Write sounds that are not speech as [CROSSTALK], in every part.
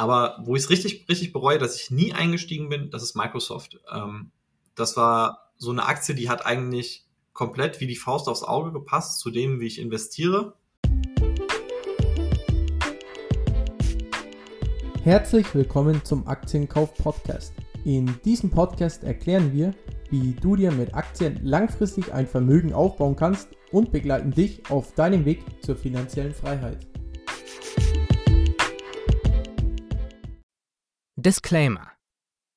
Aber wo ich es richtig, richtig bereue, dass ich nie eingestiegen bin, das ist Microsoft. Ähm, das war so eine Aktie, die hat eigentlich komplett wie die Faust aufs Auge gepasst zu dem, wie ich investiere. Herzlich willkommen zum Aktienkauf Podcast. In diesem Podcast erklären wir, wie du dir mit Aktien langfristig ein Vermögen aufbauen kannst und begleiten dich auf deinem Weg zur finanziellen Freiheit. Disclaimer.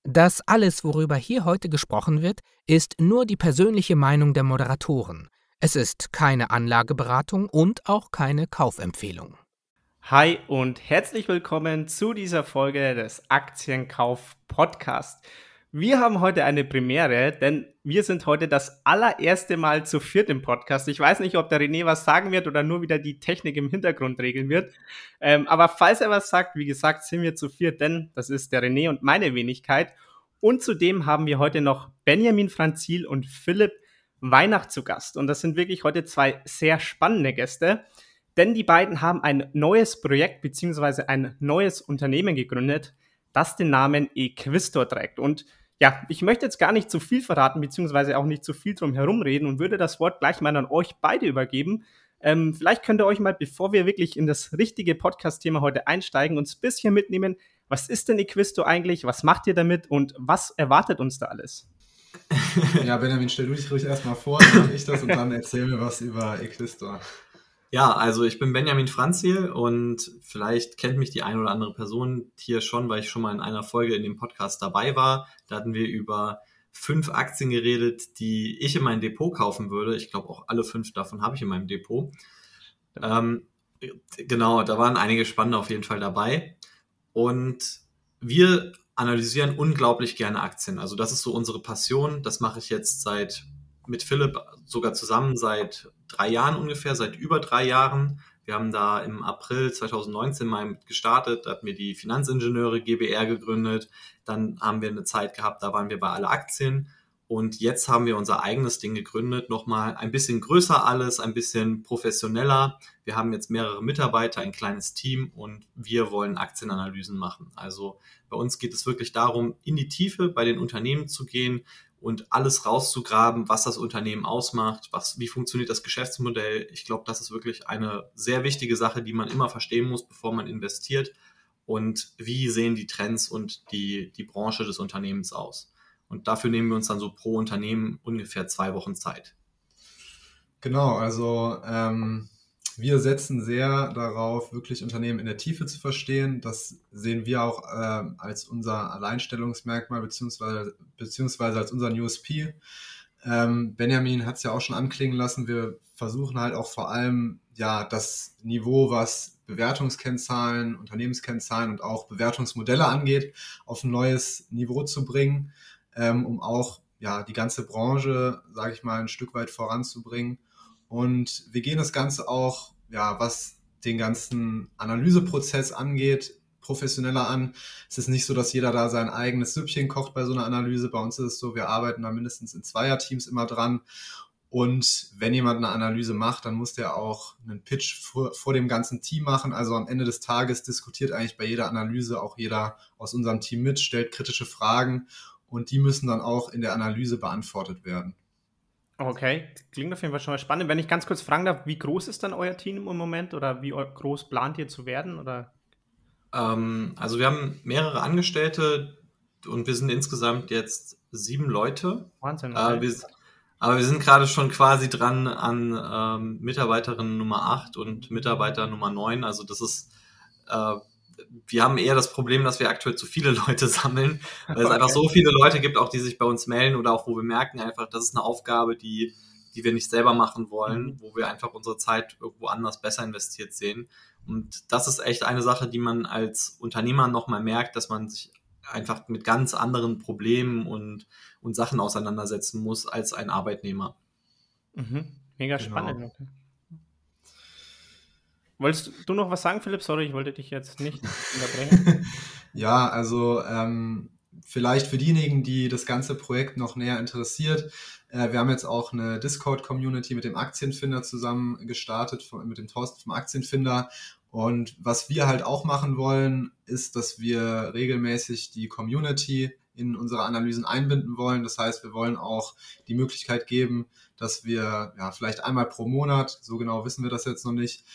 Das alles, worüber hier heute gesprochen wird, ist nur die persönliche Meinung der Moderatoren. Es ist keine Anlageberatung und auch keine Kaufempfehlung. Hi und herzlich willkommen zu dieser Folge des Aktienkauf Podcast. Wir haben heute eine Premiere, denn wir sind heute das allererste Mal zu viert im Podcast. Ich weiß nicht, ob der René was sagen wird oder nur wieder die Technik im Hintergrund regeln wird. Ähm, aber falls er was sagt, wie gesagt, sind wir zu viert, denn das ist der René und meine Wenigkeit. Und zudem haben wir heute noch Benjamin Franzil und Philipp Weihnacht zu Gast. Und das sind wirklich heute zwei sehr spannende Gäste, denn die beiden haben ein neues Projekt beziehungsweise ein neues Unternehmen gegründet, das den Namen Equistor trägt. Und ja, ich möchte jetzt gar nicht zu viel verraten, beziehungsweise auch nicht zu viel drum herum reden und würde das Wort gleich mal an euch beide übergeben. Ähm, vielleicht könnt ihr euch mal, bevor wir wirklich in das richtige Podcast-Thema heute einsteigen, uns ein bisschen mitnehmen. Was ist denn Equisto eigentlich? Was macht ihr damit und was erwartet uns da alles? [LAUGHS] Ja, Benjamin, stell du dich ruhig erstmal vor, dann mache ich das und dann erzähl mir was über Equisto. Ja, also ich bin Benjamin Franzil und vielleicht kennt mich die ein oder andere Person hier schon, weil ich schon mal in einer Folge in dem Podcast dabei war. Da hatten wir über fünf Aktien geredet, die ich in mein Depot kaufen würde. Ich glaube, auch alle fünf davon habe ich in meinem Depot. Ähm, genau, da waren einige spannende auf jeden Fall dabei. Und wir analysieren unglaublich gerne Aktien. Also das ist so unsere Passion. Das mache ich jetzt seit mit Philipp sogar zusammen seit drei Jahren ungefähr, seit über drei Jahren. Wir haben da im April 2019 mal gestartet, da hatten wir die Finanzingenieure GBR gegründet. Dann haben wir eine Zeit gehabt, da waren wir bei alle Aktien. Und jetzt haben wir unser eigenes Ding gegründet, nochmal ein bisschen größer alles, ein bisschen professioneller. Wir haben jetzt mehrere Mitarbeiter, ein kleines Team und wir wollen Aktienanalysen machen. Also bei uns geht es wirklich darum, in die Tiefe bei den Unternehmen zu gehen, und alles rauszugraben, was das Unternehmen ausmacht, was, wie funktioniert das Geschäftsmodell. Ich glaube, das ist wirklich eine sehr wichtige Sache, die man immer verstehen muss, bevor man investiert. Und wie sehen die Trends und die, die Branche des Unternehmens aus? Und dafür nehmen wir uns dann so pro Unternehmen ungefähr zwei Wochen Zeit. Genau, also ähm, wir setzen sehr darauf, wirklich Unternehmen in der Tiefe zu verstehen. Das sehen wir auch äh, als unser Alleinstellungsmerkmal beziehungsweise, beziehungsweise als unser USP. Ähm, Benjamin hat es ja auch schon anklingen lassen. Wir versuchen halt auch vor allem ja das Niveau, was Bewertungskennzahlen, Unternehmenskennzahlen und auch Bewertungsmodelle angeht, auf ein neues Niveau zu bringen, ähm, um auch ja die ganze Branche, sage ich mal, ein Stück weit voranzubringen und wir gehen das Ganze auch, ja, was den ganzen Analyseprozess angeht, professioneller an. Es ist nicht so, dass jeder da sein eigenes Süppchen kocht bei so einer Analyse. Bei uns ist es so, wir arbeiten da mindestens in Zweierteams immer dran. Und wenn jemand eine Analyse macht, dann muss der auch einen Pitch vor, vor, dem ganzen Team machen. Also am Ende des Tages diskutiert eigentlich bei jeder Analyse auch jeder aus unserem Team mit, stellt kritische Fragen und die müssen dann auch in der Analyse beantwortet werden. Okay, klingt auf jeden Fall schon mal spannend. Wenn ich ganz kurz fragen darf, wie groß ist dann euer Team im Moment oder wie groß plant ihr zu werden? Oder? Ähm, also wir haben mehrere Angestellte und wir sind insgesamt jetzt sieben Leute. Wahnsinn. Okay. Äh, wir, aber wir sind gerade schon quasi dran an ähm, Mitarbeiterin Nummer 8 und Mitarbeiter Nummer 9. Also das ist äh, wir haben eher das Problem, dass wir aktuell zu viele [LAUGHS] Leute sammeln, weil okay. es [LAUGHS] einfach so viele Leute gibt, auch die sich bei uns melden oder auch wo wir merken einfach, das ist eine Aufgabe, die, die wir nicht selber machen wollen, mhm. wo wir einfach unsere Zeit irgendwo anders besser investiert sehen. Und das ist echt eine Sache, die man als Unternehmer nochmal merkt, dass man sich einfach mit ganz anderen Problemen und, und Sachen auseinandersetzen muss als ein Arbeitnehmer. Mhm. Mega genau. spannend. Okay. Wolltest du noch was sagen, Philipp? Sorry, ich wollte dich jetzt nicht [LAUGHS] unterbrechen. ja, also ähm, vielleicht für diejenigen, die das ganze Projekt noch näher interessiert, äh, wir haben jetzt auch eine Discord-Community mit dem Aktienfinder zusammen gestartet, von, mit dem Thorsten vom Aktienfinder. Und was wir halt auch machen wollen, ist, dass wir regelmäßig die Community in unsere Analysen einbinden wollen. Das heißt, wir wollen auch die Möglichkeit geben, dass wir ja, vielleicht einmal pro Monat, so genau wissen wir das jetzt noch nicht,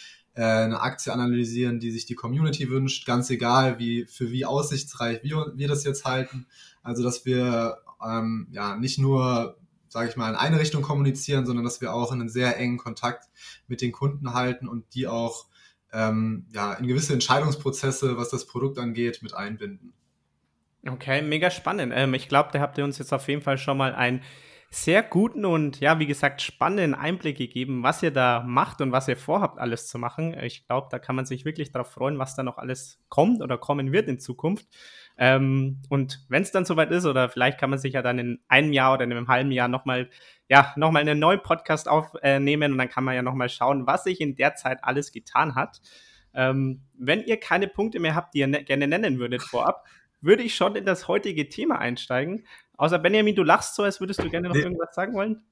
eine Aktie analysieren, die sich die Community wünscht, ganz egal, wie für wie aussichtsreich wir, wir das jetzt halten. Also, dass wir ähm, ja nicht nur, sage ich mal, in eine Richtung kommunizieren, sondern dass wir auch einen sehr engen Kontakt mit den Kunden halten und die auch ähm, ja, in gewisse Entscheidungsprozesse, was das Produkt angeht, mit einbinden. Okay, mega spannend. Ähm, ich glaube, da habt ihr uns jetzt auf jeden Fall schon mal ein sehr guten und ja, wie gesagt, spannenden Einblick gegeben, was ihr da macht und was ihr vorhabt, alles zu machen. Ich glaube, da kann man sich wirklich darauf freuen, was da noch alles kommt oder kommen wird in Zukunft. Ähm, und wenn es dann soweit ist, oder vielleicht kann man sich ja dann in einem Jahr oder in einem halben Jahr nochmal, ja, nochmal einen neuen Podcast aufnehmen und dann kann man ja nochmal schauen, was sich in der Zeit alles getan hat. Ähm, wenn ihr keine Punkte mehr habt, die ihr ne gerne nennen würdet vorab, würde ich schon in das heutige Thema einsteigen. Außer Benjamin, du lachst so, als würdest du gerne noch nee. irgendwas sagen wollen.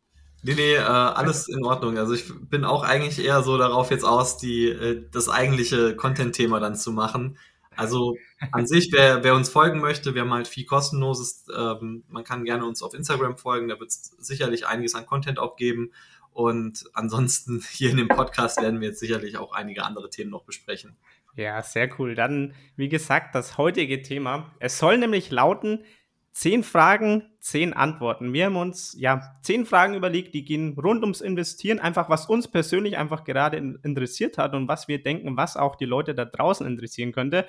Nee, nee, äh, alles in Ordnung. Also ich bin auch eigentlich eher so darauf jetzt aus, die, äh, das eigentliche Content-Thema dann zu machen. Also an sich, wer, wer uns folgen möchte, wir haben halt viel kostenloses. Ähm, man kann gerne uns auf Instagram folgen, da wird es sicherlich einiges an Content auch geben. Und ansonsten [LAUGHS] hier in dem Podcast werden wir jetzt sicherlich auch einige andere Themen noch besprechen. Ja, sehr cool. Dann, wie gesagt, das heutige Thema. Es soll nämlich lauten, Zehn Fragen, zehn Antworten. Wir haben uns ja zehn Fragen überlegt, die gehen rund ums Investieren, einfach was uns persönlich einfach gerade interessiert hat und was wir denken, was auch die Leute da draußen interessieren könnte.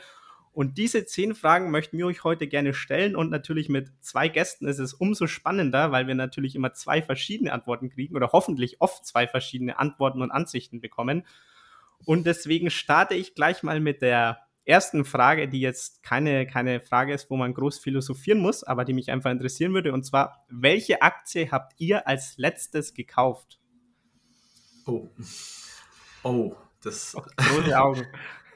Und diese zehn Fragen möchten wir euch heute gerne stellen und natürlich mit zwei Gästen ist es umso spannender, weil wir natürlich immer zwei verschiedene Antworten kriegen oder hoffentlich oft zwei verschiedene Antworten und Ansichten bekommen. Und deswegen starte ich gleich mal mit der ersten Frage, die jetzt keine, keine Frage ist, wo man groß philosophieren muss, aber die mich einfach interessieren würde. Und zwar, welche Aktie habt ihr als letztes gekauft? Oh. Oh, das. Oh, große Augen.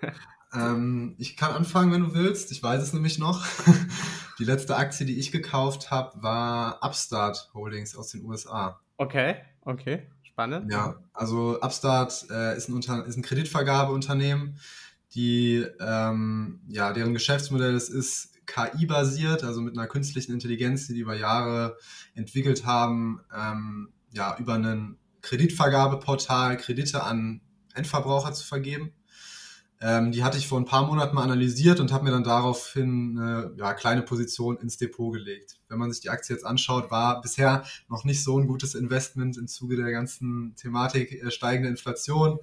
[LAUGHS] ähm, ich kann anfangen, wenn du willst. Ich weiß es nämlich noch. [LAUGHS] die letzte Aktie, die ich gekauft habe, war Upstart Holdings aus den USA. Okay, okay. Spannend. Ja, also Upstart äh, ist, ein Unter ist ein Kreditvergabeunternehmen die, ähm, ja, deren Geschäftsmodell es ist KI-basiert, also mit einer künstlichen Intelligenz, die die über Jahre entwickelt haben, ähm, ja, über ein Kreditvergabeportal Kredite an Endverbraucher zu vergeben. Ähm, die hatte ich vor ein paar Monaten mal analysiert und habe mir dann daraufhin eine ja, kleine Position ins Depot gelegt. Wenn man sich die Aktie jetzt anschaut, war bisher noch nicht so ein gutes Investment im Zuge der ganzen Thematik äh, steigende Inflation.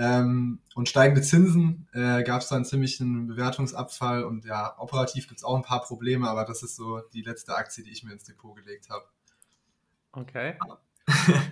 Ähm, und steigende Zinsen äh, gab es dann ziemlich einen Bewertungsabfall und ja, operativ gibt es auch ein paar Probleme, aber das ist so die letzte Aktie, die ich mir ins Depot gelegt habe. Okay. [LAUGHS]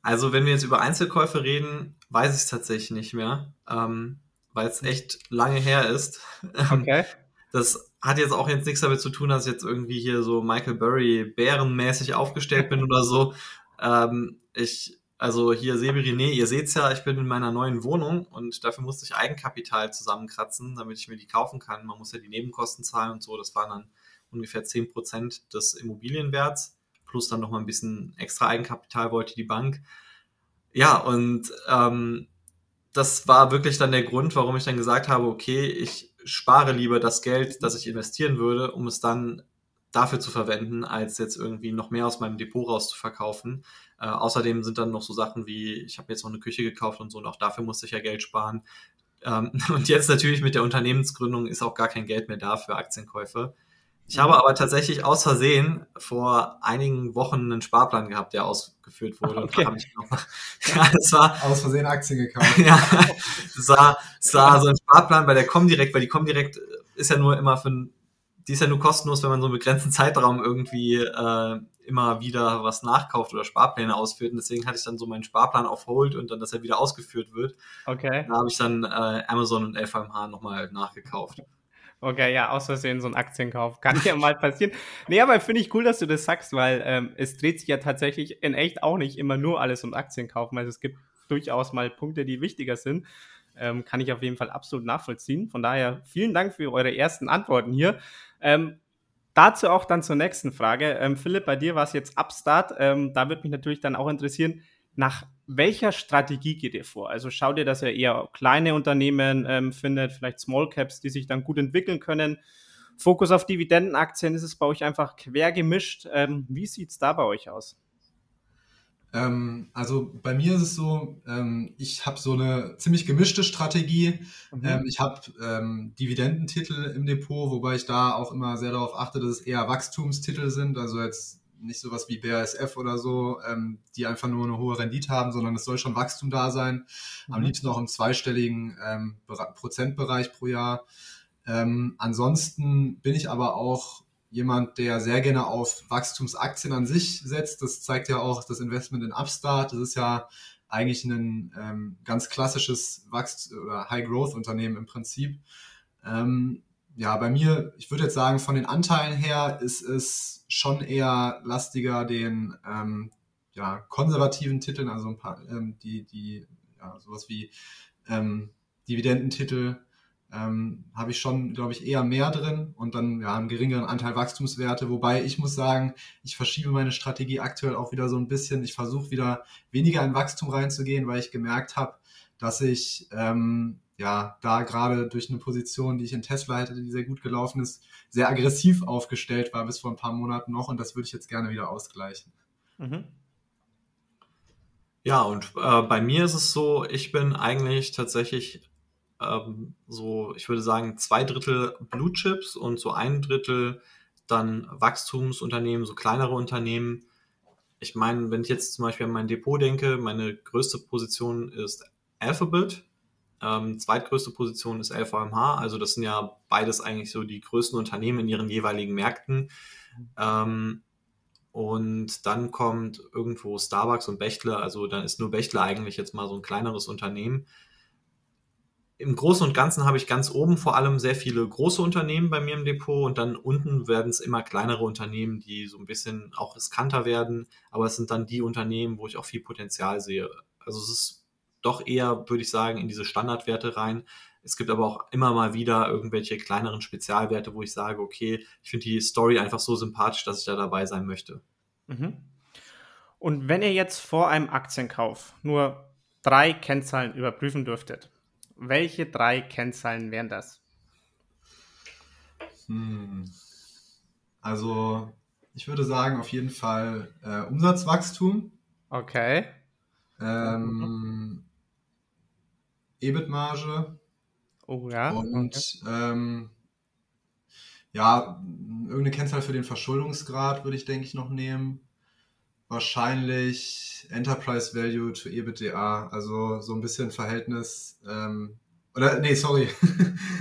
Also wenn wir jetzt über Einzelkäufe reden, weiß ich es tatsächlich nicht mehr, ähm, weil es echt lange her ist. [LAUGHS] Okay. Das hat jetzt auch jetzt nichts damit zu tun, dass ich jetzt irgendwie hier so Michael Burry bärenmäßig aufgestellt bin oder so. Ähm, ich also hier Sebirine, ihr seht's ja, ich bin in meiner neuen Wohnung und dafür musste ich Eigenkapital zusammenkratzen, damit ich mir die kaufen kann. Man muss ja die Nebenkosten zahlen und so. Das waren dann ungefähr zehn Prozent des Immobilienwerts. Plus dann nochmal ein bisschen extra Eigenkapital wollte die Bank. Ja, und ähm, das war wirklich dann der Grund, warum ich dann gesagt habe, okay, ich spare lieber das Geld, das ich investieren würde, um es dann dafür zu verwenden, als jetzt irgendwie noch mehr aus meinem Depot rauszuverkaufen. Äh, außerdem sind dann noch so Sachen wie, ich habe jetzt noch eine Küche gekauft und so, und auch dafür musste ich ja Geld sparen. Ähm, [LAUGHS] und jetzt natürlich mit der Unternehmensgründung ist auch gar kein Geld mehr da für Aktienkäufe. Ich mhm. habe aber tatsächlich aus Versehen vor einigen Wochen einen Sparplan gehabt, der ausgeführt wurde. Okay. Und da habe ich noch [LAUGHS] ja, das war aus Versehen Aktien gekauft. [LAUGHS] ja, das war, das war so ein Sparplan bei der Comdirect, weil die Comdirect ist ja nur immer für die ist ja nur kostenlos, wenn man so einen begrenzten Zeitraum irgendwie äh, immer wieder was nachkauft oder Sparpläne ausführt. Und deswegen hatte ich dann so meinen Sparplan auf Hold und dann, dass er wieder ausgeführt wird. Okay. Da habe ich dann äh, Amazon und LVMH nochmal nachgekauft. Okay, ja, aus Versehen so ein Aktienkauf. Kann ja mal passieren. Nee, aber finde ich cool, dass du das sagst, weil ähm, es dreht sich ja tatsächlich in echt auch nicht immer nur alles um Aktienkaufen. Also es gibt durchaus mal Punkte, die wichtiger sind. Ähm, kann ich auf jeden Fall absolut nachvollziehen. Von daher vielen Dank für eure ersten Antworten hier. Ähm, dazu auch dann zur nächsten Frage. Ähm, Philipp, bei dir war es jetzt Upstart. Ähm, da würde mich natürlich dann auch interessieren, nach welcher Strategie geht ihr vor? Also schaut ihr, dass ihr eher kleine Unternehmen ähm, findet, vielleicht Small Caps, die sich dann gut entwickeln können. Fokus auf Dividendenaktien ist es bei euch einfach quer gemischt. Ähm, wie sieht es da bei euch aus? Ähm, also bei mir ist es so, ähm, ich habe so eine ziemlich gemischte Strategie. Mhm. Ähm, ich habe ähm, Dividendentitel im Depot, wobei ich da auch immer sehr darauf achte, dass es eher Wachstumstitel sind. Also jetzt nicht sowas wie BASF oder so, ähm, die einfach nur eine hohe Rendite haben, sondern es soll schon Wachstum da sein. Am mhm. liebsten auch im zweistelligen ähm, Prozentbereich pro Jahr. Ansonsten bin ich aber auch jemand, der sehr gerne auf Wachstumsaktien an sich setzt. Das zeigt ja auch das Investment in Upstart. Das ist ja eigentlich ein ähm, ganz klassisches Wachst- oder High-Growth-Unternehmen im Prinzip. Ähm, ja, bei mir, ich würde jetzt sagen, von den Anteilen her ist es schon eher lastiger, den ähm, ja, konservativen Titeln, also ein paar, ähm, die, die, ja, sowas wie ähm, Dividendentitel, ähm, habe ich schon, glaube ich, eher mehr drin und dann ja einen geringeren Anteil Wachstumswerte. Wobei ich muss sagen, ich verschiebe meine Strategie aktuell auch wieder so ein bisschen. Ich versuche wieder weniger in Wachstum reinzugehen, weil ich gemerkt habe, dass ich ähm, ja, da gerade durch eine Position, die ich in Tesla hatte, die sehr gut gelaufen ist, sehr aggressiv aufgestellt war bis vor ein paar Monaten noch und das würde ich jetzt gerne wieder ausgleichen. Mhm. Ja, und äh, bei mir ist es so, ich bin eigentlich tatsächlich ähm, so, ich würde sagen, zwei Drittel Blue Chips und so ein Drittel dann Wachstumsunternehmen, so kleinere Unternehmen. Ich meine, wenn ich jetzt zum Beispiel an mein Depot denke, meine größte Position ist Alphabet ähm, zweitgrößte Position ist LVMH. Also das sind ja beides eigentlich so die größten Unternehmen in ihren jeweiligen Märkten. Ähm, und dann kommt irgendwo Starbucks und Bechtle. Also dann ist nur Bechtle eigentlich jetzt mal so ein kleineres Unternehmen. Im Großen und Ganzen habe ich ganz oben vor allem sehr viele große Unternehmen bei mir im Depot und dann unten werden es immer kleinere Unternehmen, die so ein bisschen auch riskanter werden. Aber es sind dann die Unternehmen, wo ich auch viel Potenzial sehe. Also es ist doch eher, würde ich sagen, in diese Standardwerte rein. Es gibt aber auch immer mal wieder irgendwelche kleineren Spezialwerte, wo ich sage, okay, ich finde die Story einfach so sympathisch, dass ich da dabei sein möchte. Mhm. Und wenn ihr jetzt vor einem Aktienkauf nur drei Kennzahlen überprüfen dürftet, welche drei Kennzahlen wären das? Hm. Also, ich würde sagen, auf jeden Fall äh, Umsatzwachstum. Okay. Ähm, EBIT-Marge. Oh ja. Und okay. ähm, ja, irgendeine Kennzahl für den Verschuldungsgrad würde ich, denke ich, noch nehmen. Wahrscheinlich Enterprise Value to EBITDA, also so ein bisschen Verhältnis. Ähm, oder, nee, sorry.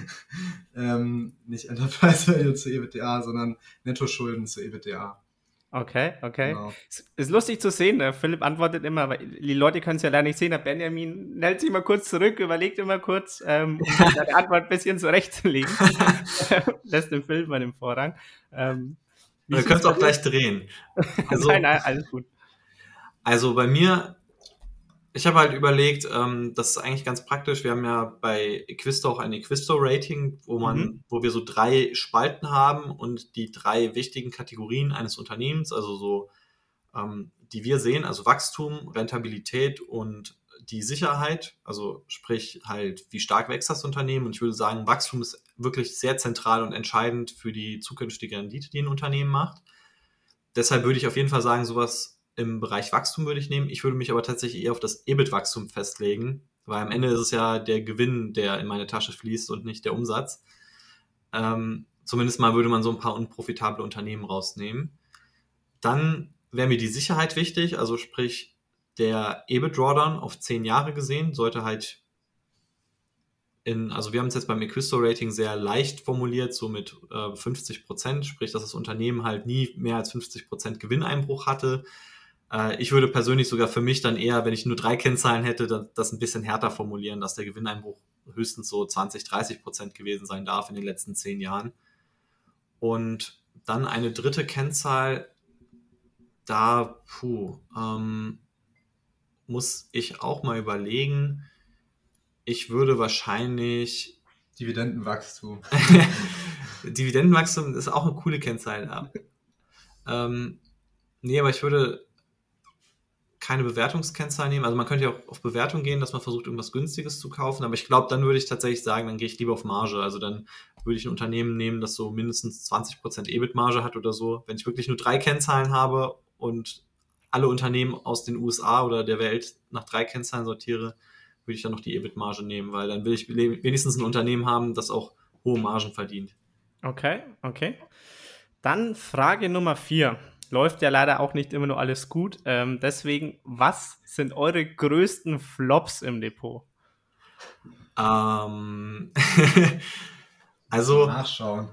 [LAUGHS] ähm, nicht Enterprise Value zu EBITDA, sondern Nettoschulden zu EBITDA. Okay, okay. Genau. Ist lustig zu sehen, der Philipp antwortet immer, weil die Leute können es ja leider nicht sehen, der Benjamin hält sich mal kurz zurück, überlegt immer kurz, ähm, [LAUGHS] um seine Antwort ein bisschen zurechtzulegen. [LAUGHS] Lässt den Philipp mal den Vorrang. Ähm, Wir können es auch [LAUGHS] gleich drehen. Also, nein, nein, alles gut. Also bei mir ich habe halt überlegt, ähm, das ist eigentlich ganz praktisch. Wir haben ja bei Equisto auch ein Equisto-Rating, wo man, mhm. wo wir so drei Spalten haben und die drei wichtigen Kategorien eines Unternehmens, also so, ähm, die wir sehen, also Wachstum, Rentabilität und die Sicherheit, also sprich halt, wie stark wächst das Unternehmen? Und ich würde sagen, Wachstum ist wirklich sehr zentral und entscheidend für die zukünftige Rendite, die ein Unternehmen macht. Deshalb würde ich auf jeden Fall sagen, sowas im Bereich Wachstum würde ich nehmen. Ich würde mich aber tatsächlich eher auf das EBIT-Wachstum festlegen, weil am Ende ist es ja der Gewinn, der in meine Tasche fließt und nicht der Umsatz. Ähm, zumindest mal würde man so ein paar unprofitable Unternehmen rausnehmen. Dann wäre mir die Sicherheit wichtig, also sprich der EBIT-Drawdown auf zehn Jahre gesehen sollte halt in, also wir haben es jetzt beim Equisto-Rating sehr leicht formuliert, so mit äh, 50 Prozent, sprich, dass das Unternehmen halt nie mehr als 50 Prozent Gewinneinbruch hatte. Äh, ich würde persönlich sogar für mich dann eher, wenn ich nur drei Kennzahlen hätte, das, das ein bisschen härter formulieren, dass der Gewinneinbruch höchstens so 20, 30 Prozent gewesen sein darf in den letzten zehn Jahren. Und dann eine dritte Kennzahl, da, puh, ähm, muss ich auch mal überlegen. Ich würde wahrscheinlich. Dividendenwachstum. [LAUGHS] Dividendenwachstum ist auch eine coole Kennzahl. Ja. ähm, nee, aber ich würde keine Bewertungskennzahl nehmen. Also man könnte ja auch auf Bewertung gehen, dass man versucht, irgendwas Günstiges zu kaufen. Aber ich glaube, dann würde ich tatsächlich sagen, dann gehe ich lieber auf Marge. Also dann würde ich ein Unternehmen nehmen, das so mindestens 20% EBIT-Marge hat oder so. Wenn ich wirklich nur drei Kennzahlen habe und alle Unternehmen aus den USA oder der Welt nach drei Kennzahlen sortiere, würde ich dann noch die EBIT-Marge nehmen, weil dann will ich wenigstens ein Unternehmen haben, das auch hohe Margen verdient. Okay, okay. Dann Frage Nummer vier. Läuft ja leider auch nicht immer nur alles gut. Ähm, deswegen, was sind eure größten Flops im Depot? Ähm, [LAUGHS] also, Nachschauen.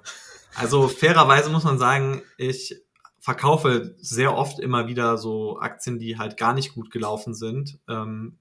Also fairerweise muss man sagen, ich verkaufe sehr oft immer wieder so Aktien, die halt gar nicht gut gelaufen sind. Ähm,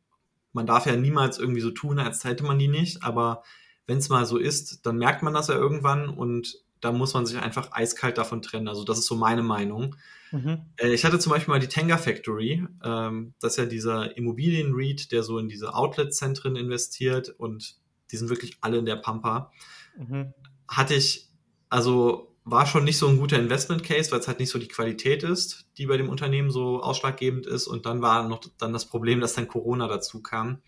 man darf ja niemals irgendwie so tun, als hätte man die nicht, aber wenn es mal so ist, dann merkt man das ja irgendwann und da muss man sich einfach eiskalt davon trennen. Also das ist so meine Meinung. Mhm. Äh, ich hatte zum Beispiel mal die Tenga Factory. Ähm, das ist ja dieser Immobilien-REIT, der so in diese Outlet-Zentren investiert und die sind wirklich alle in der Pampa. Mhm. Hatte ich, also war schon nicht so ein guter Investment Case, weil es halt nicht so die Qualität ist, die bei dem Unternehmen so ausschlaggebend ist. Und dann war noch dann das Problem, dass dann Corona dazu kam.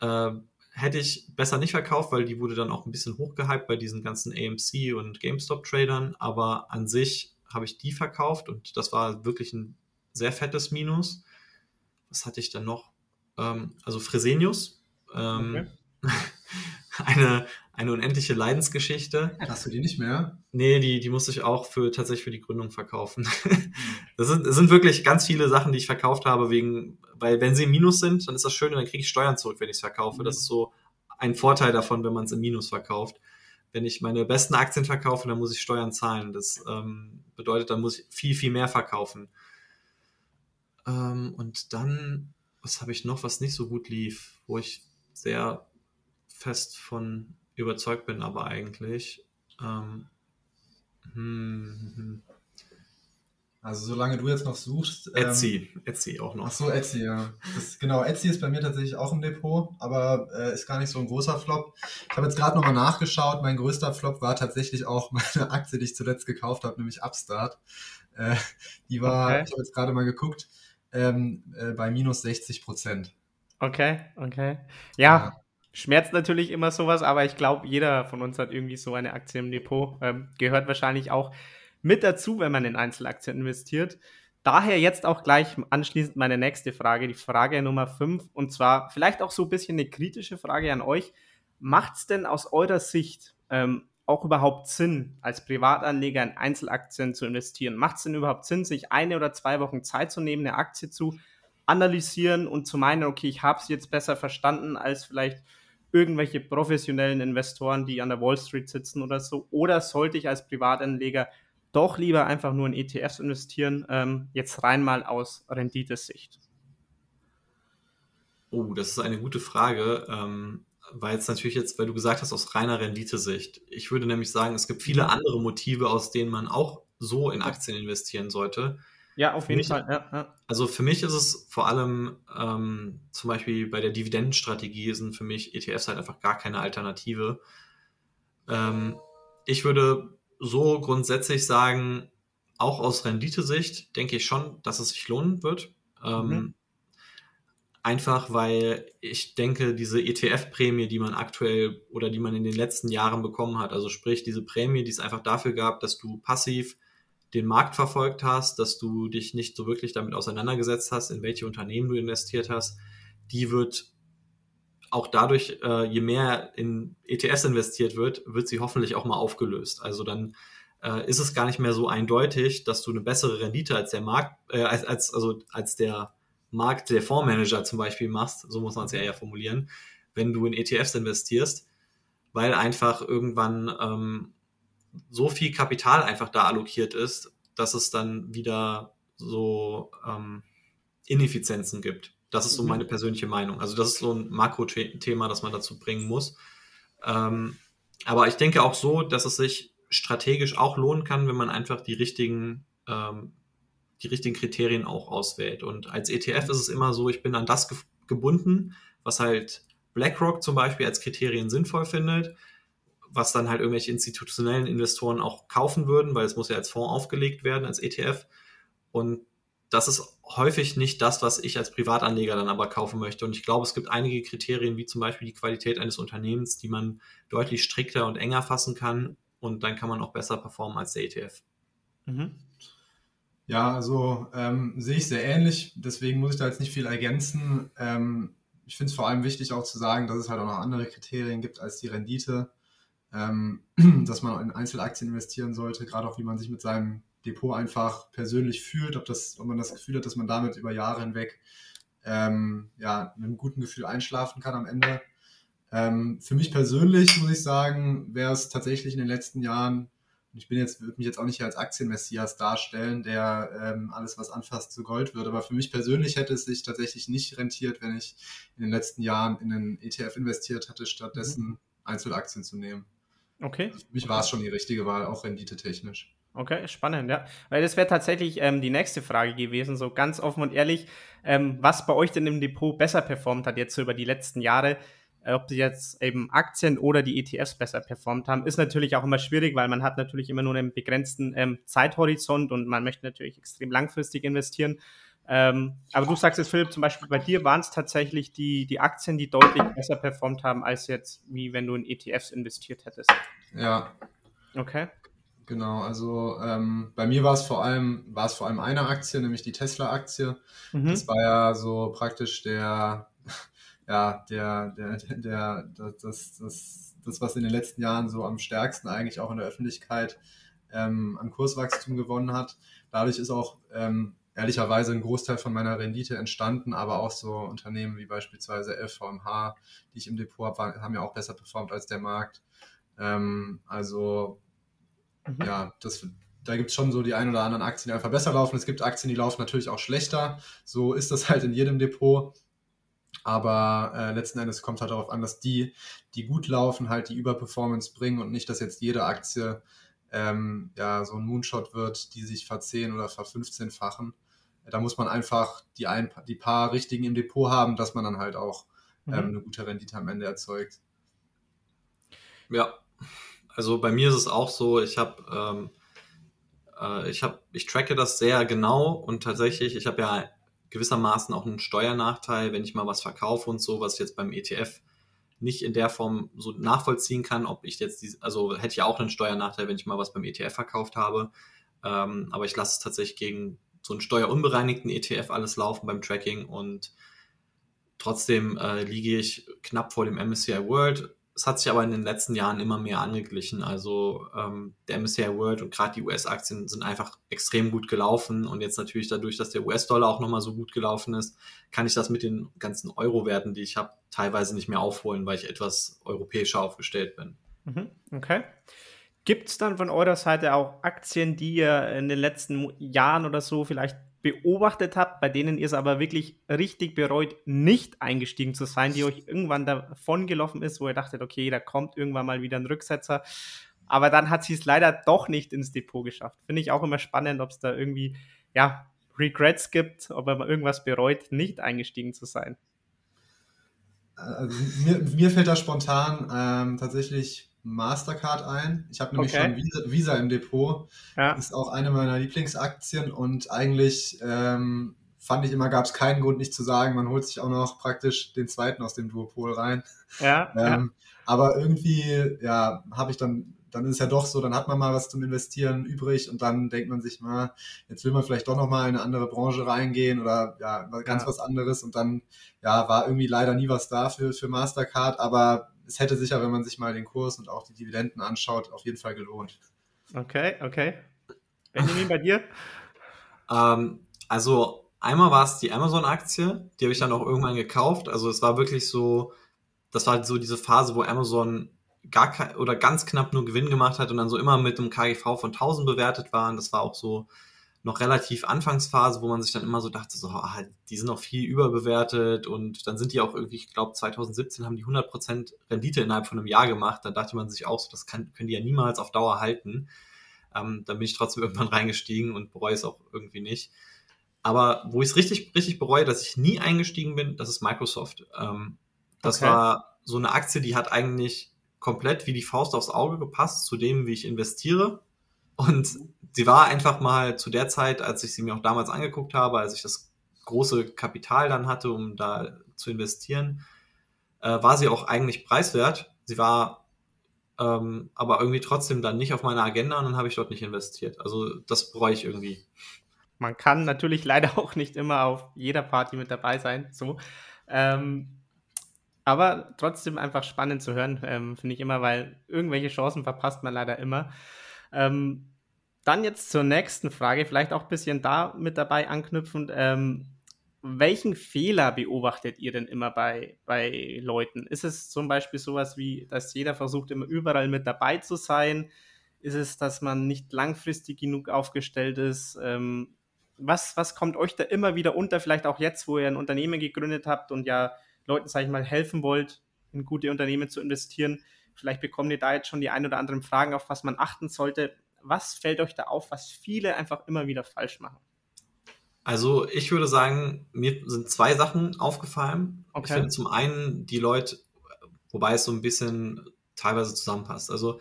Äh, hätte ich besser nicht verkauft, weil die wurde dann auch ein bisschen hochgehypt bei diesen ganzen AMC und GameStop-Tradern. Aber an sich habe ich die verkauft und das war wirklich ein sehr fettes Minus. Was hatte ich dann noch? Ähm, also Fresenius. Ähm, okay. [LAUGHS] eine, eine unendliche Leidensgeschichte. Hast du die nicht mehr? Nee, die, die musste ich auch für tatsächlich für die Gründung verkaufen. [LAUGHS] das, sind, das sind wirklich ganz viele Sachen, die ich verkauft habe, wegen, weil wenn sie im Minus sind, dann ist das schön und dann kriege ich Steuern zurück, wenn ich es verkaufe. Das ist so ein Vorteil davon, wenn man es im Minus verkauft. Wenn ich meine besten Aktien verkaufe, dann muss ich Steuern zahlen. Das ähm, bedeutet, dann muss ich viel, viel mehr verkaufen. Ähm, und dann, was habe ich noch, was nicht so gut lief, wo ich sehr fest von überzeugt bin, aber eigentlich. Ähm, hm, hm. Also solange du jetzt noch suchst. Ähm, Etsy, Etsy auch noch. Ach so, Etsy, ja. Das, genau, Etsy ist bei mir tatsächlich auch im Depot, aber äh, ist gar nicht so ein großer Flop. Ich habe jetzt gerade nochmal nachgeschaut. Mein größter Flop war tatsächlich auch [LAUGHS] meine Aktie, die ich zuletzt gekauft habe, nämlich Upstart. Äh, die war, okay. ich habe jetzt gerade mal geguckt, ähm, äh, bei minus 60 Prozent. Okay, okay. Ja, ja, schmerzt natürlich immer sowas, aber ich glaube, jeder von uns hat irgendwie so eine Aktie im Depot. Ähm, gehört wahrscheinlich auch mit dazu, wenn man in Einzelaktien investiert. Daher jetzt auch gleich anschließend meine nächste Frage, die Frage Nummer 5. Und zwar vielleicht auch so ein bisschen eine kritische Frage an euch. Macht es denn aus eurer Sicht ähm, auch überhaupt Sinn, als Privatanleger in Einzelaktien zu investieren? Macht es denn überhaupt Sinn, sich eine oder zwei Wochen Zeit zu nehmen, eine Aktie zu analysieren und zu meinen, okay, ich habe es jetzt besser verstanden als vielleicht irgendwelche professionellen Investoren, die an der Wall Street sitzen oder so? Oder sollte ich als Privatanleger doch lieber einfach nur in ETFs investieren, ähm, jetzt rein mal aus Renditesicht? Oh, das ist eine gute Frage, ähm, weil es natürlich jetzt, weil du gesagt hast, aus reiner Renditesicht. Ich würde nämlich sagen, es gibt viele andere Motive, aus denen man auch so in Aktien investieren sollte. Ja, auf jeden Fall. Ja, ja. Also für mich ist es vor allem ähm, zum Beispiel bei der Dividendenstrategie sind für mich ETFs halt einfach gar keine Alternative. Ähm, ich würde so grundsätzlich sagen, auch aus Renditesicht denke ich schon, dass es sich lohnen wird. Ähm, mhm. Einfach weil ich denke, diese ETF-Prämie, die man aktuell oder die man in den letzten Jahren bekommen hat, also sprich diese Prämie, die es einfach dafür gab, dass du passiv den Markt verfolgt hast, dass du dich nicht so wirklich damit auseinandergesetzt hast, in welche Unternehmen du investiert hast, die wird auch dadurch, äh, je mehr in ETFs investiert wird, wird sie hoffentlich auch mal aufgelöst. Also dann äh, ist es gar nicht mehr so eindeutig, dass du eine bessere Rendite als der Markt, äh, als, als, also als der Markt der Fondsmanager zum Beispiel machst, so muss man es ja eher formulieren, wenn du in ETFs investierst, weil einfach irgendwann ähm, so viel Kapital einfach da allokiert ist, dass es dann wieder so ähm, Ineffizienzen gibt. Das ist so mhm. meine persönliche Meinung. Also das ist so ein Makro-Thema, das man dazu bringen muss. Ähm, aber ich denke auch so, dass es sich strategisch auch lohnen kann, wenn man einfach die richtigen, ähm, die richtigen Kriterien auch auswählt. Und als ETF ist es immer so, ich bin an das ge gebunden, was halt BlackRock zum Beispiel als Kriterien sinnvoll findet was dann halt irgendwelche institutionellen Investoren auch kaufen würden, weil es muss ja als Fonds aufgelegt werden, als ETF. Und das ist häufig nicht das, was ich als Privatanleger dann aber kaufen möchte. Und ich glaube, es gibt einige Kriterien, wie zum Beispiel die Qualität eines Unternehmens, die man deutlich strikter und enger fassen kann. Und dann kann man auch besser performen als der ETF. Mhm. Ja, also ähm, sehe ich sehr ähnlich. Deswegen muss ich da jetzt nicht viel ergänzen. Ähm, ich finde es vor allem wichtig auch zu sagen, dass es halt auch noch andere Kriterien gibt als die Rendite, ähm, [CLEARS THROAT] dass man in Einzelaktien investieren sollte, gerade auch wie man sich mit seinem Depot einfach persönlich fühlt, ob, das, ob man das Gefühl hat, dass man damit über Jahre hinweg ähm, ja, mit einem guten Gefühl einschlafen kann am Ende. Ähm, für mich persönlich muss ich sagen, wäre es tatsächlich in den letzten Jahren, und ich bin jetzt, würde mich jetzt auch nicht als Aktienmessias darstellen, der ähm, alles, was anfasst, zu Gold wird, aber für mich persönlich hätte es sich tatsächlich nicht rentiert, wenn ich in den letzten Jahren in einen ETF investiert hatte, stattdessen mhm. Einzelaktien zu nehmen. Okay. Für mich war es schon die richtige Wahl, auch renditetechnisch. Okay, spannend, ja. Weil das wäre tatsächlich ähm, die nächste Frage gewesen, so ganz offen und ehrlich, ähm, was bei euch denn im Depot besser performt hat jetzt so über die letzten Jahre, äh, ob die jetzt eben Aktien oder die ETFs besser performt haben, ist natürlich auch immer schwierig, weil man hat natürlich immer nur einen begrenzten ähm, Zeithorizont und man möchte natürlich extrem langfristig investieren. Ähm, aber du sagst jetzt, Philipp, zum Beispiel bei dir waren es tatsächlich die, die Aktien, die deutlich besser performt haben, als jetzt, wie wenn du in ETFs investiert hättest. Ja. Okay. Genau, also ähm, bei mir war es vor allem, war es vor allem eine Aktie, nämlich die Tesla-Aktie. Mhm. Das war ja so praktisch der, [LAUGHS] ja, der, der, der, das, das, das, was in den letzten Jahren so am stärksten eigentlich auch in der Öffentlichkeit ähm, an Kurswachstum gewonnen hat. Dadurch ist auch ähm, ehrlicherweise ein Großteil von meiner Rendite entstanden, aber auch so Unternehmen wie beispielsweise LVMH, die ich im Depot habe, haben ja auch besser performt als der Markt. Ähm, also Mhm. Ja, das, da gibt es schon so die ein oder anderen Aktien, die einfach besser laufen. Es gibt Aktien, die laufen natürlich auch schlechter. So ist das halt in jedem Depot. Aber äh, letzten Endes kommt halt darauf an, dass die, die gut laufen, halt die Überperformance bringen und nicht, dass jetzt jede Aktie ähm, ja so ein Moonshot wird, die sich verzehn oder verfünfzehnfachen. Da muss man einfach die, ein, die paar richtigen im Depot haben, dass man dann halt auch mhm. ähm, eine gute Rendite am Ende erzeugt. Ja, also bei mir ist es auch so, ich habe ähm, äh, ich habe ich tracke das sehr genau und tatsächlich, ich habe ja gewissermaßen auch einen Steuernachteil, wenn ich mal was verkaufe und so, was ich jetzt beim ETF nicht in der Form so nachvollziehen kann, ob ich jetzt diese, also hätte ich auch einen Steuernachteil, wenn ich mal was beim ETF verkauft habe. Ähm, aber ich lasse es tatsächlich gegen so einen steuerunbereinigten ETF alles laufen beim Tracking und trotzdem äh, liege ich knapp vor dem MSCI World es hat sich aber in den letzten Jahren immer mehr angeglichen. Also ähm, der MSCI World und gerade die US-Aktien sind einfach extrem gut gelaufen. Und jetzt natürlich dadurch, dass der US-Dollar auch nochmal so gut gelaufen ist, kann ich das mit den ganzen Euro-Werten, die ich habe, teilweise nicht mehr aufholen, weil ich etwas europäischer aufgestellt bin. Mhm, okay. Gibt es dann von eurer Seite auch Aktien, die ihr in den letzten Jahren oder so vielleicht beobachtet habt, bei denen ihr es aber wirklich richtig bereut, nicht eingestiegen zu sein, die euch irgendwann davon gelaufen ist, wo ihr dachtet, okay, da kommt irgendwann mal wieder ein Rücksetzer. Aber dann hat sie es leider doch nicht ins Depot geschafft. Finde ich auch immer spannend, ob es da irgendwie, ja, Regrets gibt, ob man irgendwas bereut, nicht eingestiegen zu sein. Also mir, mir fällt da spontan ähm, tatsächlich Mastercard ein. Ich habe nämlich okay. schon Visa, Visa, im Depot. Ja. Ist auch eine meiner Lieblingsaktien und eigentlich ähm, fand ich immer, gab es keinen Grund nicht zu sagen, man holt sich auch noch praktisch den zweiten aus dem Duopol rein. Ja, [LAUGHS] ähm, ja. Aber irgendwie, ja, habe ich dann dann ist es ja doch so, dann hat man mal was zum Investieren übrig und dann denkt man sich mal, jetzt will man vielleicht doch nochmal in eine andere Branche reingehen oder ja, ganz ja. was anderes und dann ja, war irgendwie leider nie was da für, für Mastercard, aber es hätte sicher, wenn man sich mal den Kurs und auch die Dividenden anschaut, auf jeden Fall gelohnt. Okay, okay. Benjamin, bei dir? [LAUGHS] Ähm, also einmal war es die Amazon-Aktie, die habe ich dann auch irgendwann gekauft. Also es war wirklich so, das war so diese Phase, wo Amazon gar oder ganz knapp nur Gewinn gemacht hat und dann so immer mit einem KGV von 1000 bewertet waren. Das war auch so noch relativ Anfangsphase, wo man sich dann immer so dachte, so, ah, die sind noch viel überbewertet und dann sind die auch irgendwie, ich glaube 2017 haben die 100% Rendite innerhalb von einem Jahr gemacht. Dann dachte man sich auch so, das kann, können die ja niemals auf Dauer halten. Ähm, dann bin ich trotzdem [LAUGHS] irgendwann reingestiegen und bereue es auch irgendwie nicht. Aber wo ich es richtig, richtig bereue, dass ich nie eingestiegen bin, das ist Microsoft. Ähm, das okay. war so eine Aktie, die hat eigentlich komplett wie die Faust aufs Auge gepasst zu dem, wie ich investiere. Und sie war einfach mal zu der Zeit, als ich sie mir auch damals angeguckt habe, als ich das große Kapital dann hatte, um da zu investieren, äh, war sie auch eigentlich preiswert. Sie war ähm, aber irgendwie trotzdem dann nicht auf meiner Agenda und dann habe ich dort nicht investiert. Also das bereue ich irgendwie. Man kann natürlich leider auch nicht immer auf jeder Party mit dabei sein, so. Ähm, aber trotzdem einfach spannend zu hören, ähm, finde ich immer, weil irgendwelche Chancen verpasst man leider immer. Ähm, dann jetzt zur nächsten Frage, vielleicht auch ein bisschen da mit dabei anknüpfend. Ähm, welchen Fehler beobachtet ihr denn immer bei, bei Leuten? Ist es zum Beispiel sowas wie, dass jeder versucht, immer überall mit dabei zu sein? Ist es, dass man nicht langfristig genug aufgestellt ist? Ähm, was, was kommt euch da immer wieder unter? Vielleicht auch jetzt, wo ihr ein Unternehmen gegründet habt und ja Leuten, sage ich mal, helfen wollt, in gute Unternehmen zu investieren. Vielleicht bekommt ihr da jetzt schon die ein oder anderen Fragen, auf was man achten sollte. Was fällt euch da auf, was viele einfach immer wieder falsch machen? Also ich würde sagen, mir sind zwei Sachen aufgefallen. Okay. Ich finde zum einen die Leute, wobei es so ein bisschen teilweise zusammenpasst. Also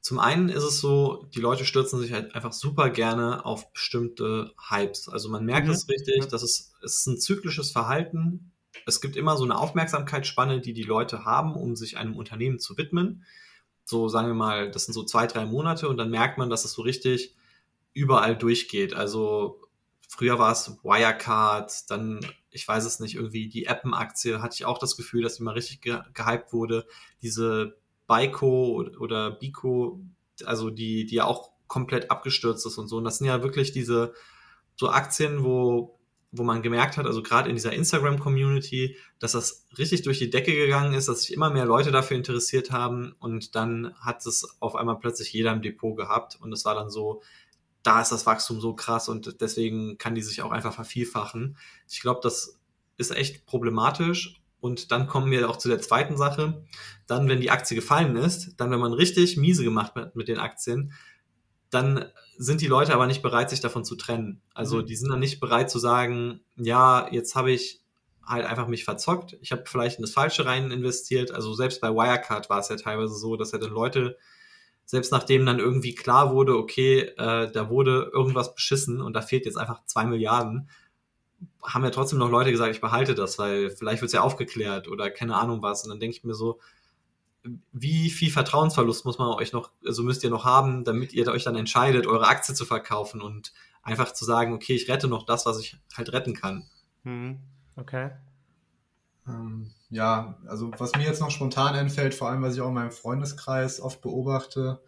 zum einen ist es so, die Leute stürzen sich halt einfach super gerne auf bestimmte Hypes. Also man merkt mhm. es richtig, dass es, es ist ein zyklisches Verhalten. Es gibt immer so eine Aufmerksamkeitsspanne, die die Leute haben, um sich einem Unternehmen zu widmen. So sagen wir mal, das sind so zwei, drei Monate und dann merkt man, dass es so richtig überall durchgeht. Also Früher war es Wirecard, dann, ich weiß es nicht, irgendwie die Appen-Aktie, hatte ich auch das Gefühl, dass die mal richtig ge gehypt wurde. Diese Baiko oder Biko, also die, die ja auch komplett abgestürzt ist und so. Und das sind ja wirklich diese so Aktien, wo, wo man gemerkt hat, also gerade in dieser Instagram-Community, dass das richtig durch die Decke gegangen ist, dass sich immer mehr Leute dafür interessiert haben und dann hat es auf einmal plötzlich jeder im Depot gehabt und es war dann so, da ist das Wachstum so krass und deswegen kann die sich auch einfach vervielfachen. Ich glaube, das ist echt problematisch. Und dann kommen wir auch zu der zweiten Sache. Dann, wenn die Aktie gefallen ist, dann, wenn man richtig miese gemacht hat mit den Aktien, dann sind die Leute aber nicht bereit, sich davon zu trennen. Also mhm. die sind dann nicht bereit zu sagen, ja, jetzt habe ich halt einfach mich verzockt. Ich habe vielleicht in das Falsche rein investiert. Also selbst bei Wirecard war es ja teilweise so, dass ja dann Leute selbst nachdem dann irgendwie klar wurde, okay, äh, da wurde irgendwas beschissen und da fehlt jetzt einfach zwei Milliarden, haben ja trotzdem noch Leute gesagt, ich behalte das, weil vielleicht wird es ja aufgeklärt oder keine Ahnung was. Und dann denke ich mir so, wie viel Vertrauensverlust muss man euch noch, also müsst ihr noch haben, damit ihr euch dann entscheidet, eure Aktie zu verkaufen und einfach zu sagen, okay, ich rette noch das, was ich halt retten kann. Hm, okay. Ähm, ja, also was mir jetzt noch spontan einfällt, vor allem was ich auch in meinem Freundeskreis oft beobachte,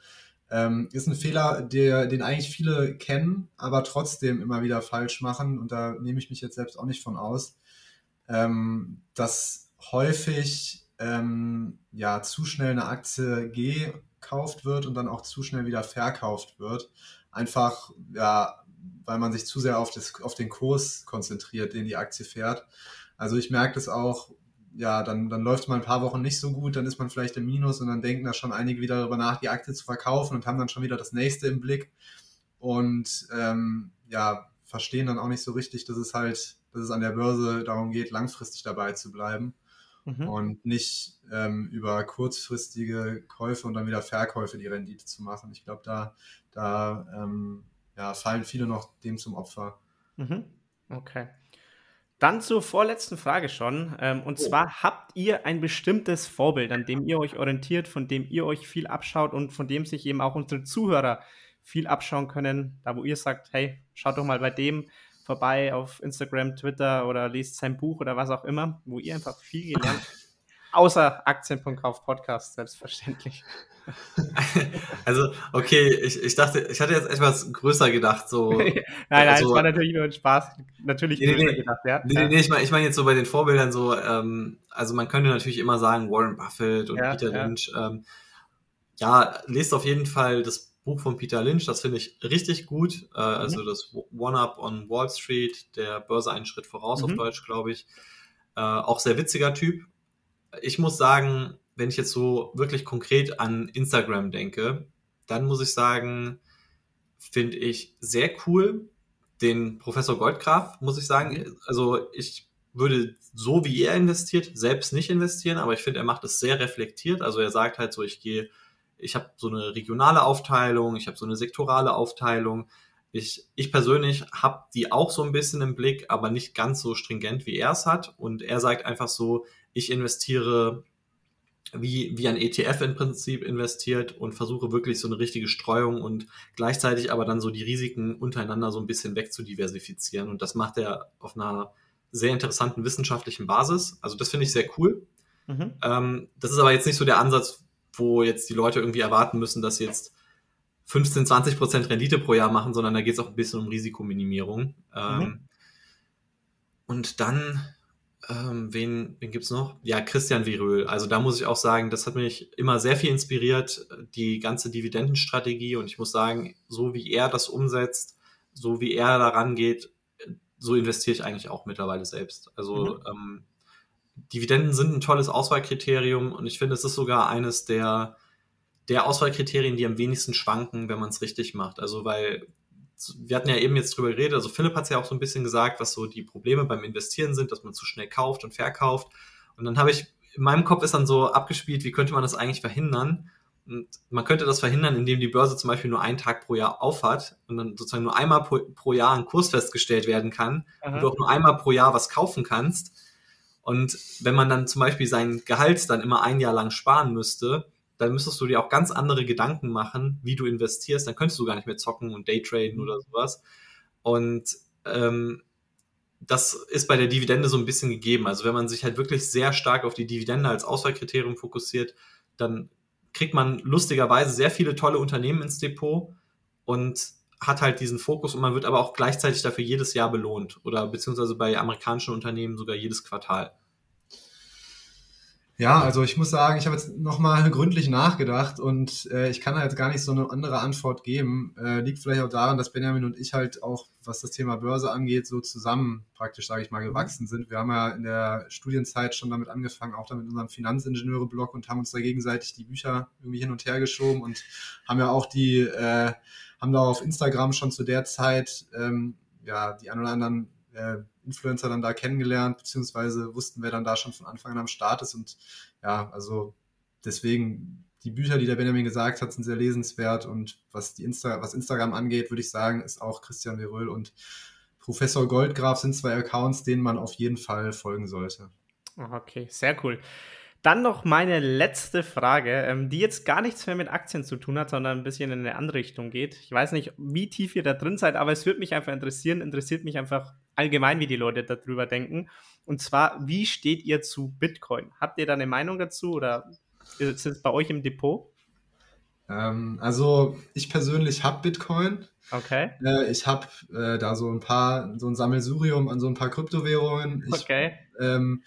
ähm, ist ein Fehler, der, den eigentlich viele kennen, aber trotzdem immer wieder falsch machen. Und da nehme ich mich jetzt selbst auch nicht von aus, ähm, dass häufig ähm, ja zu schnell eine Aktie gekauft wird und dann auch zu schnell wieder verkauft wird. Einfach ja, weil man sich zu sehr auf, das, auf den Kurs konzentriert, den die Aktie fährt. Also ich merke das auch, ja, dann, dann läuft mal ein paar Wochen nicht so gut, dann ist man vielleicht im Minus und dann denken da schon einige wieder darüber nach, die Aktie zu verkaufen und haben dann schon wieder das nächste im Blick und ähm, ja, verstehen dann auch nicht so richtig, dass es halt, dass es an der Börse darum geht, langfristig dabei zu bleiben mhm. und nicht ähm, über kurzfristige Käufe und dann wieder Verkäufe die Rendite zu machen. Ich glaube, da, da ähm, ja, fallen viele noch dem zum Opfer. Mhm. Okay. Dann zur vorletzten Frage schon. Ähm, und oh. zwar habt ihr ein bestimmtes Vorbild, an dem ihr euch orientiert, von dem ihr euch viel abschaut und von dem sich eben auch unsere Zuhörer viel abschauen können. Da, wo ihr sagt, hey, schaut doch mal bei dem vorbei auf Instagram, Twitter oder lest sein Buch oder was auch immer, wo ihr einfach viel gelernt habt. [LAUGHS] Außer Aktien.kauf Podcast, selbstverständlich. [LAUGHS] Also, okay, ich, ich dachte, ich hatte jetzt etwas größer gedacht, so. [LAUGHS] nein, nein, also, es war natürlich nur ein Spaß. Natürlich nee, nee, gedacht, ja. Nee, nee, nee ich meine ich mein jetzt so bei den Vorbildern so, ähm, also man könnte natürlich immer sagen, Warren Buffett und ja, Peter ja. Lynch. Ähm, ja, lest auf jeden Fall das Buch von Peter Lynch, das finde ich richtig gut. Äh, mhm. Also das One-Up on Wall Street, der Börse einen Schritt voraus mhm. auf Deutsch, glaube ich. Äh, auch sehr witziger Typ. Ich muss sagen, wenn ich jetzt so wirklich konkret an Instagram denke, dann muss ich sagen, finde ich sehr cool den Professor Goldgraf, muss ich sagen. Also ich würde so wie er investiert, selbst nicht investieren, aber ich finde, er macht es sehr reflektiert. Also er sagt halt so, ich gehe ich habe so eine regionale Aufteilung, ich habe so eine sektorale Aufteilung. Ich, ich persönlich habe die auch so ein bisschen im Blick, aber nicht ganz so stringent, wie er es hat. Und er sagt einfach so, ich investiere wie, wie ein ETF im Prinzip investiert und versuche wirklich so eine richtige Streuung und gleichzeitig aber dann so die Risiken untereinander so ein bisschen wegzudiversifizieren. Und das macht er auf einer sehr interessanten wissenschaftlichen Basis. Also das finde ich sehr cool. Mhm. Ähm, das ist aber jetzt nicht so der Ansatz, wo jetzt die Leute irgendwie erwarten müssen, dass sie jetzt 15, 20 Prozent Rendite pro Jahr machen, sondern da geht es auch ein bisschen um Risikominimierung. Ähm, mhm. Und dann, ähm, wen, wen gibt's noch? Ja, Christian Viröl. Also da muss ich auch sagen, das hat mich immer sehr viel inspiriert, die ganze Dividendenstrategie. Und ich muss sagen, so wie er das umsetzt, so wie er daran geht, so investiere ich eigentlich auch mittlerweile selbst. Also mhm. ähm, Dividenden sind ein tolles Auswahlkriterium und ich finde, es ist sogar eines der, der Auswahlkriterien, die am wenigsten schwanken, wenn man es richtig macht. Also weil wir hatten ja eben jetzt drüber geredet, also Philipp hat es ja auch so ein bisschen gesagt, was so die Probleme beim Investieren sind, dass man zu schnell kauft und verkauft. Und dann habe ich, in meinem Kopf ist dann so abgespielt, wie könnte man das eigentlich verhindern? Und man könnte das verhindern, indem die Börse zum Beispiel nur einen Tag pro Jahr aufhat und dann sozusagen nur einmal pro, pro Jahr ein Kurs festgestellt werden kann Aha. und du auch nur einmal pro Jahr was kaufen kannst und wenn man dann zum Beispiel sein Gehalt dann immer ein Jahr lang sparen müsste, dann müsstest du dir auch ganz andere Gedanken machen, wie du investierst. Dann könntest du gar nicht mehr zocken und Daytraden oder sowas. Und ähm, das ist bei der Dividende so ein bisschen gegeben. Also wenn man sich halt wirklich sehr stark auf die Dividende als Auswahlkriterium fokussiert, dann kriegt man lustigerweise sehr viele tolle Unternehmen ins Depot und hat halt diesen Fokus und man wird aber auch gleichzeitig dafür jedes Jahr belohnt oder beziehungsweise bei amerikanischen Unternehmen sogar jedes Quartal. Ja, also ich muss sagen, ich habe jetzt nochmal [LAUGHS] gründlich nachgedacht und äh, ich kann da jetzt gar nicht so eine andere Antwort geben. Äh, liegt vielleicht auch daran, dass Benjamin und ich halt auch, was das Thema Börse angeht, so zusammen praktisch, sage ich mal, gewachsen sind. Wir haben ja in der Studienzeit schon damit angefangen, auch dann mit unserem Finanzingenieure-Blog und haben uns da gegenseitig die Bücher irgendwie hin und her geschoben und haben ja auch die äh, haben da auf Instagram schon zu der Zeit ähm, ja die ein oder anderen äh, Influencer dann da kennengelernt, beziehungsweise wussten, wer dann da schon von Anfang an am Start ist. Und ja, also deswegen, die Bücher, die der Benjamin gesagt hat, sind sehr lesenswert. Und was, die Insta was Instagram angeht, würde ich sagen, ist auch Christian Veröhl und Professor Goldgraf sind zwei Accounts, denen man auf jeden Fall folgen sollte. Okay, sehr cool. Dann noch meine letzte Frage, ähm, die jetzt gar nichts mehr mit Aktien zu tun hat, sondern ein bisschen in eine andere Richtung geht. Ich weiß nicht, wie tief ihr da drin seid, aber es würde mich einfach interessieren, interessiert mich einfach allgemein, wie die Leute darüber denken. Und zwar, wie steht ihr zu Bitcoin? Habt ihr da eine Meinung dazu oder ist es bei euch im Depot? Ähm, also ich persönlich habe Bitcoin. Okay. Äh, ich habe äh, da so ein paar, so ein Sammelsurium an so ein paar Kryptowährungen. Ich, okay. Ähm,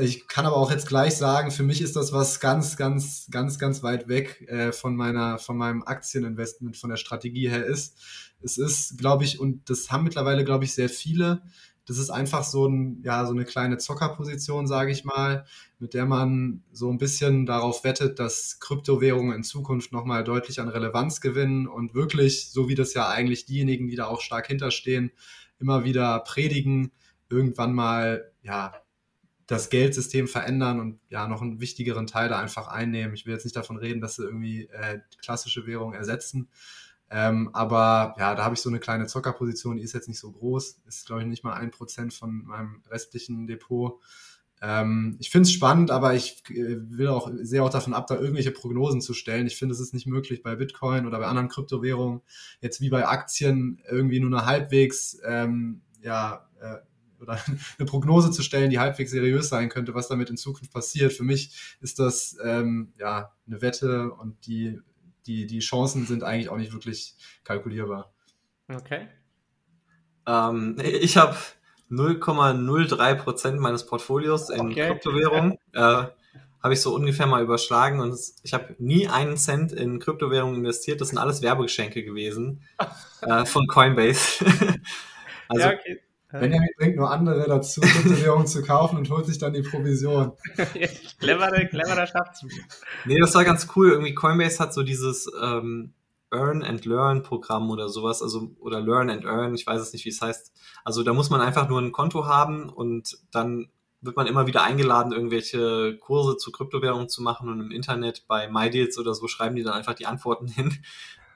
ich kann aber auch jetzt gleich sagen, für mich ist das was ganz, ganz, ganz, ganz weit weg äh, von meiner, von meinem Aktieninvestment, von der Strategie her ist. Es ist, glaube ich, und das haben mittlerweile, glaube ich, sehr viele. Das ist einfach so ein, ja, so eine kleine Zockerposition, sage ich mal, mit der man so ein bisschen darauf wettet, dass Kryptowährungen in Zukunft nochmal deutlich an Relevanz gewinnen und wirklich, so wie das ja eigentlich diejenigen, die da auch stark hinterstehen, immer wieder predigen, irgendwann mal, ja, das Geldsystem verändern und ja noch einen wichtigeren Teil da einfach einnehmen. Ich will jetzt nicht davon reden, dass sie irgendwie äh, klassische Währung ersetzen. Ähm, aber ja, da habe ich so eine kleine Zockerposition, die ist jetzt nicht so groß, ist glaube ich nicht mal ein Prozent von meinem restlichen Depot. Ähm, ich finde es spannend, aber ich äh, will auch, sehe auch davon ab, da irgendwelche Prognosen zu stellen. Ich finde, es ist nicht möglich bei Bitcoin oder bei anderen Kryptowährungen, jetzt wie bei Aktien, irgendwie nur eine halbwegs ähm, ja, äh, oder [LAUGHS] eine Prognose zu stellen, die halbwegs seriös sein könnte, was damit in Zukunft passiert. Für mich ist das ähm, ja eine Wette und die, die, die Chancen sind eigentlich auch nicht wirklich kalkulierbar. Okay. Ähm, ich habe 0,03 Prozent meines Portfolios in okay. Kryptowährungen. Äh, habe ich so ungefähr mal überschlagen und ich habe nie einen Cent in Kryptowährungen investiert. Das sind alles Werbegeschenke gewesen [LAUGHS] äh, von Coinbase. [LAUGHS] also ja, okay. Benjamin bringt nur andere dazu, Kryptowährungen zu kaufen und holt sich dann die Provision. [LAUGHS] cleverer, cleverer Schachzug. Nee, das war ganz cool. Irgendwie Coinbase hat so dieses ähm, Earn and Learn Programm oder sowas, also oder Learn and Earn, ich weiß es nicht, wie es heißt. Also da muss man einfach nur ein Konto haben und dann wird man immer wieder eingeladen, irgendwelche Kurse zu Kryptowährungen zu machen und im Internet bei MyDeals oder so schreiben die dann einfach die Antworten hin.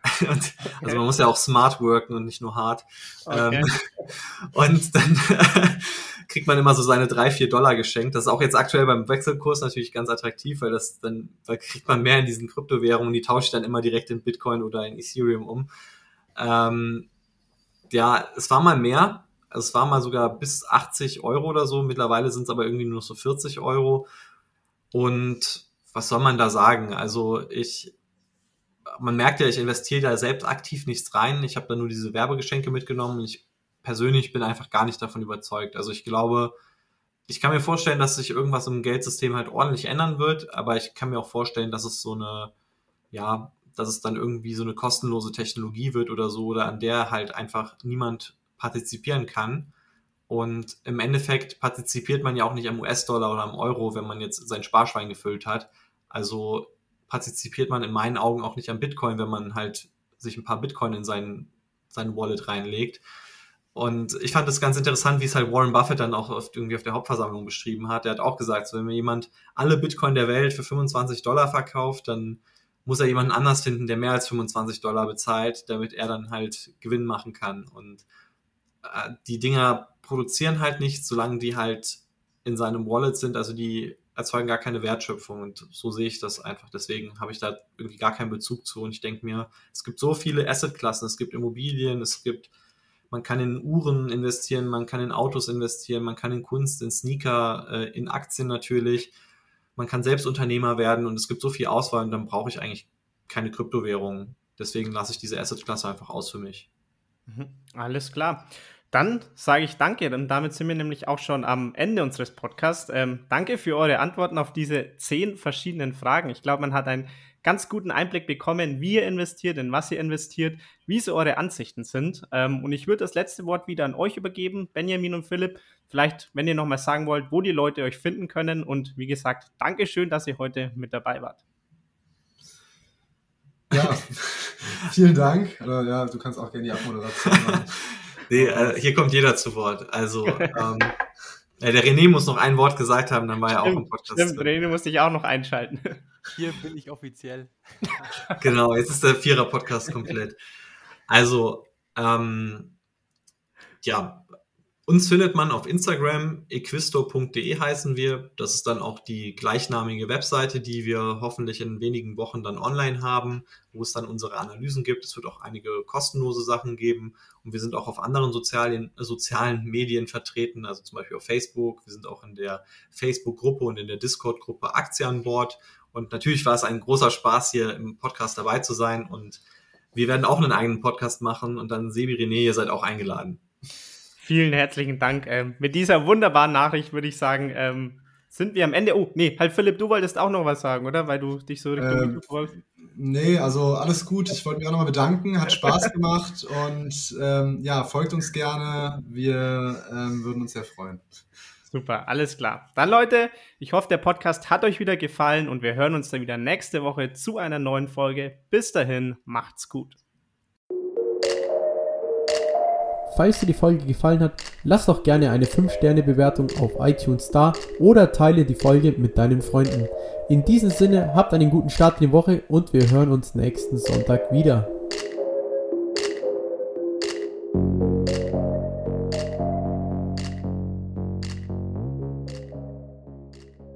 [LAUGHS] Und, okay. Also man muss ja auch smart worken und nicht nur hart. Okay. Ähm, [LAUGHS] und dann [LAUGHS] kriegt man immer so seine drei, vier Dollar geschenkt. Das ist auch jetzt aktuell beim Wechselkurs natürlich ganz attraktiv, weil das dann, da kriegt man mehr in diesen Kryptowährungen, die tausche ich dann immer direkt in Bitcoin oder in Ethereum um. Ähm, ja, es war mal mehr. Es war mal sogar bis 80 Euro oder so. Mittlerweile sind es aber irgendwie nur so 40 Euro. Und was soll man da sagen? Also ich, man merkt ja, ich investiere da selbst aktiv nichts rein. Ich habe da nur diese Werbegeschenke mitgenommen. Ich persönlich bin einfach gar nicht davon überzeugt. Also ich glaube, ich kann mir vorstellen, dass sich irgendwas im Geldsystem halt ordentlich ändern wird, aber ich kann mir auch vorstellen, dass es so eine, ja, dass es dann irgendwie so eine kostenlose Technologie wird oder so, oder an der halt einfach niemand partizipieren kann. Und im Endeffekt partizipiert man ja auch nicht am US-Dollar oder am Euro, wenn man jetzt sein Sparschwein gefüllt hat. Also partizipiert man in meinen Augen auch nicht am Bitcoin, wenn man halt sich ein paar Bitcoin in seinen, seinen Wallet reinlegt. Und ich fand es ganz interessant, wie es halt Warren Buffett dann auch oft irgendwie auf der Hauptversammlung beschrieben hat. Er hat auch gesagt, so, wenn mir jemand alle Bitcoin der Welt für 25 Dollar verkauft, dann muss er jemanden anders finden, der mehr als 25 Dollar bezahlt, damit er dann halt Gewinn machen kann. Und äh, die Dinger produzieren halt nichts, solange die halt in seinem Wallet sind. Also die erzeugen gar keine Wertschöpfung und so sehe ich das einfach. Deswegen habe ich da irgendwie gar keinen Bezug zu und ich denke mir, es gibt so viele Assetklassen, es gibt Immobilien, es gibt man kann in Uhren investieren, man kann in Autos investieren, man kann in Kunst, in Sneaker, äh, in Aktien natürlich. Man kann selbst Unternehmer werden und es gibt so viel Auswahl und dann brauche ich eigentlich keine Kryptowährung. Deswegen lasse ich diese Assetklasse einfach aus für mich. Mhm. Alles klar. Dann sage ich danke, und damit sind wir nämlich auch schon am Ende unseres Podcasts. Ähm, danke für eure Antworten auf diese zehn verschiedenen Fragen. Ich glaube, man hat ein ganz guten Einblick bekommen, wie ihr investiert, in was ihr investiert, wie so eure Ansichten sind. Ähm, und ich würde das letzte Wort wieder an euch übergeben, Benjamin und Philipp. Vielleicht, wenn ihr nochmal sagen wollt, wo die Leute euch finden können. Und wie gesagt, Dankeschön, dass ihr heute mit dabei wart. Ja, [LAUGHS] vielen Dank. Oder, ja, du kannst auch gerne die Abmoderation machen. [LAUGHS] nee, äh, hier kommt jeder zu Wort. Also, [LAUGHS] ähm, ja, der René muss noch ein Wort gesagt haben, dann war er auch im Podcast. Stimmt, René muss dich auch noch einschalten. [LAUGHS] Hier bin ich offiziell. [LAUGHS] genau, jetzt ist der Vierer-Podcast komplett. Also, ähm, ja, uns findet man auf Instagram, equisto.de heißen wir. Das ist dann auch die gleichnamige Webseite, die wir hoffentlich in wenigen Wochen dann online haben, wo es dann unsere Analysen gibt. Es wird auch einige kostenlose Sachen geben. Und wir sind auch auf anderen sozialen, sozialen Medien vertreten, also zum Beispiel auf Facebook. Wir sind auch in der Facebook-Gruppe und in der Discord-Gruppe Aktie an Bord. Und natürlich war es ein großer Spaß, hier im Podcast dabei zu sein. Und wir werden auch einen eigenen Podcast machen. Und dann Sebi René, ihr seid auch eingeladen. Vielen herzlichen Dank. Ähm, mit dieser wunderbaren Nachricht würde ich sagen, ähm, sind wir am Ende. Oh, nee, halt Philipp, du wolltest auch noch was sagen, oder? Weil du dich so Richtung ähm, wolltest. Nee, also alles gut. Ich wollte mich auch nochmal bedanken. Hat Spaß [LAUGHS] gemacht und ähm, ja, folgt uns gerne. Wir ähm, würden uns sehr freuen. Super, alles klar. Dann Leute, ich hoffe, der Podcast hat euch wieder gefallen und wir hören uns dann wieder nächste Woche zu einer neuen Folge. Bis dahin, macht's gut. Falls dir die Folge gefallen hat, lass doch gerne eine 5-Sterne-Bewertung auf iTunes da oder teile die Folge mit deinen Freunden. In diesem Sinne, habt einen guten Start in die Woche und wir hören uns nächsten Sonntag wieder.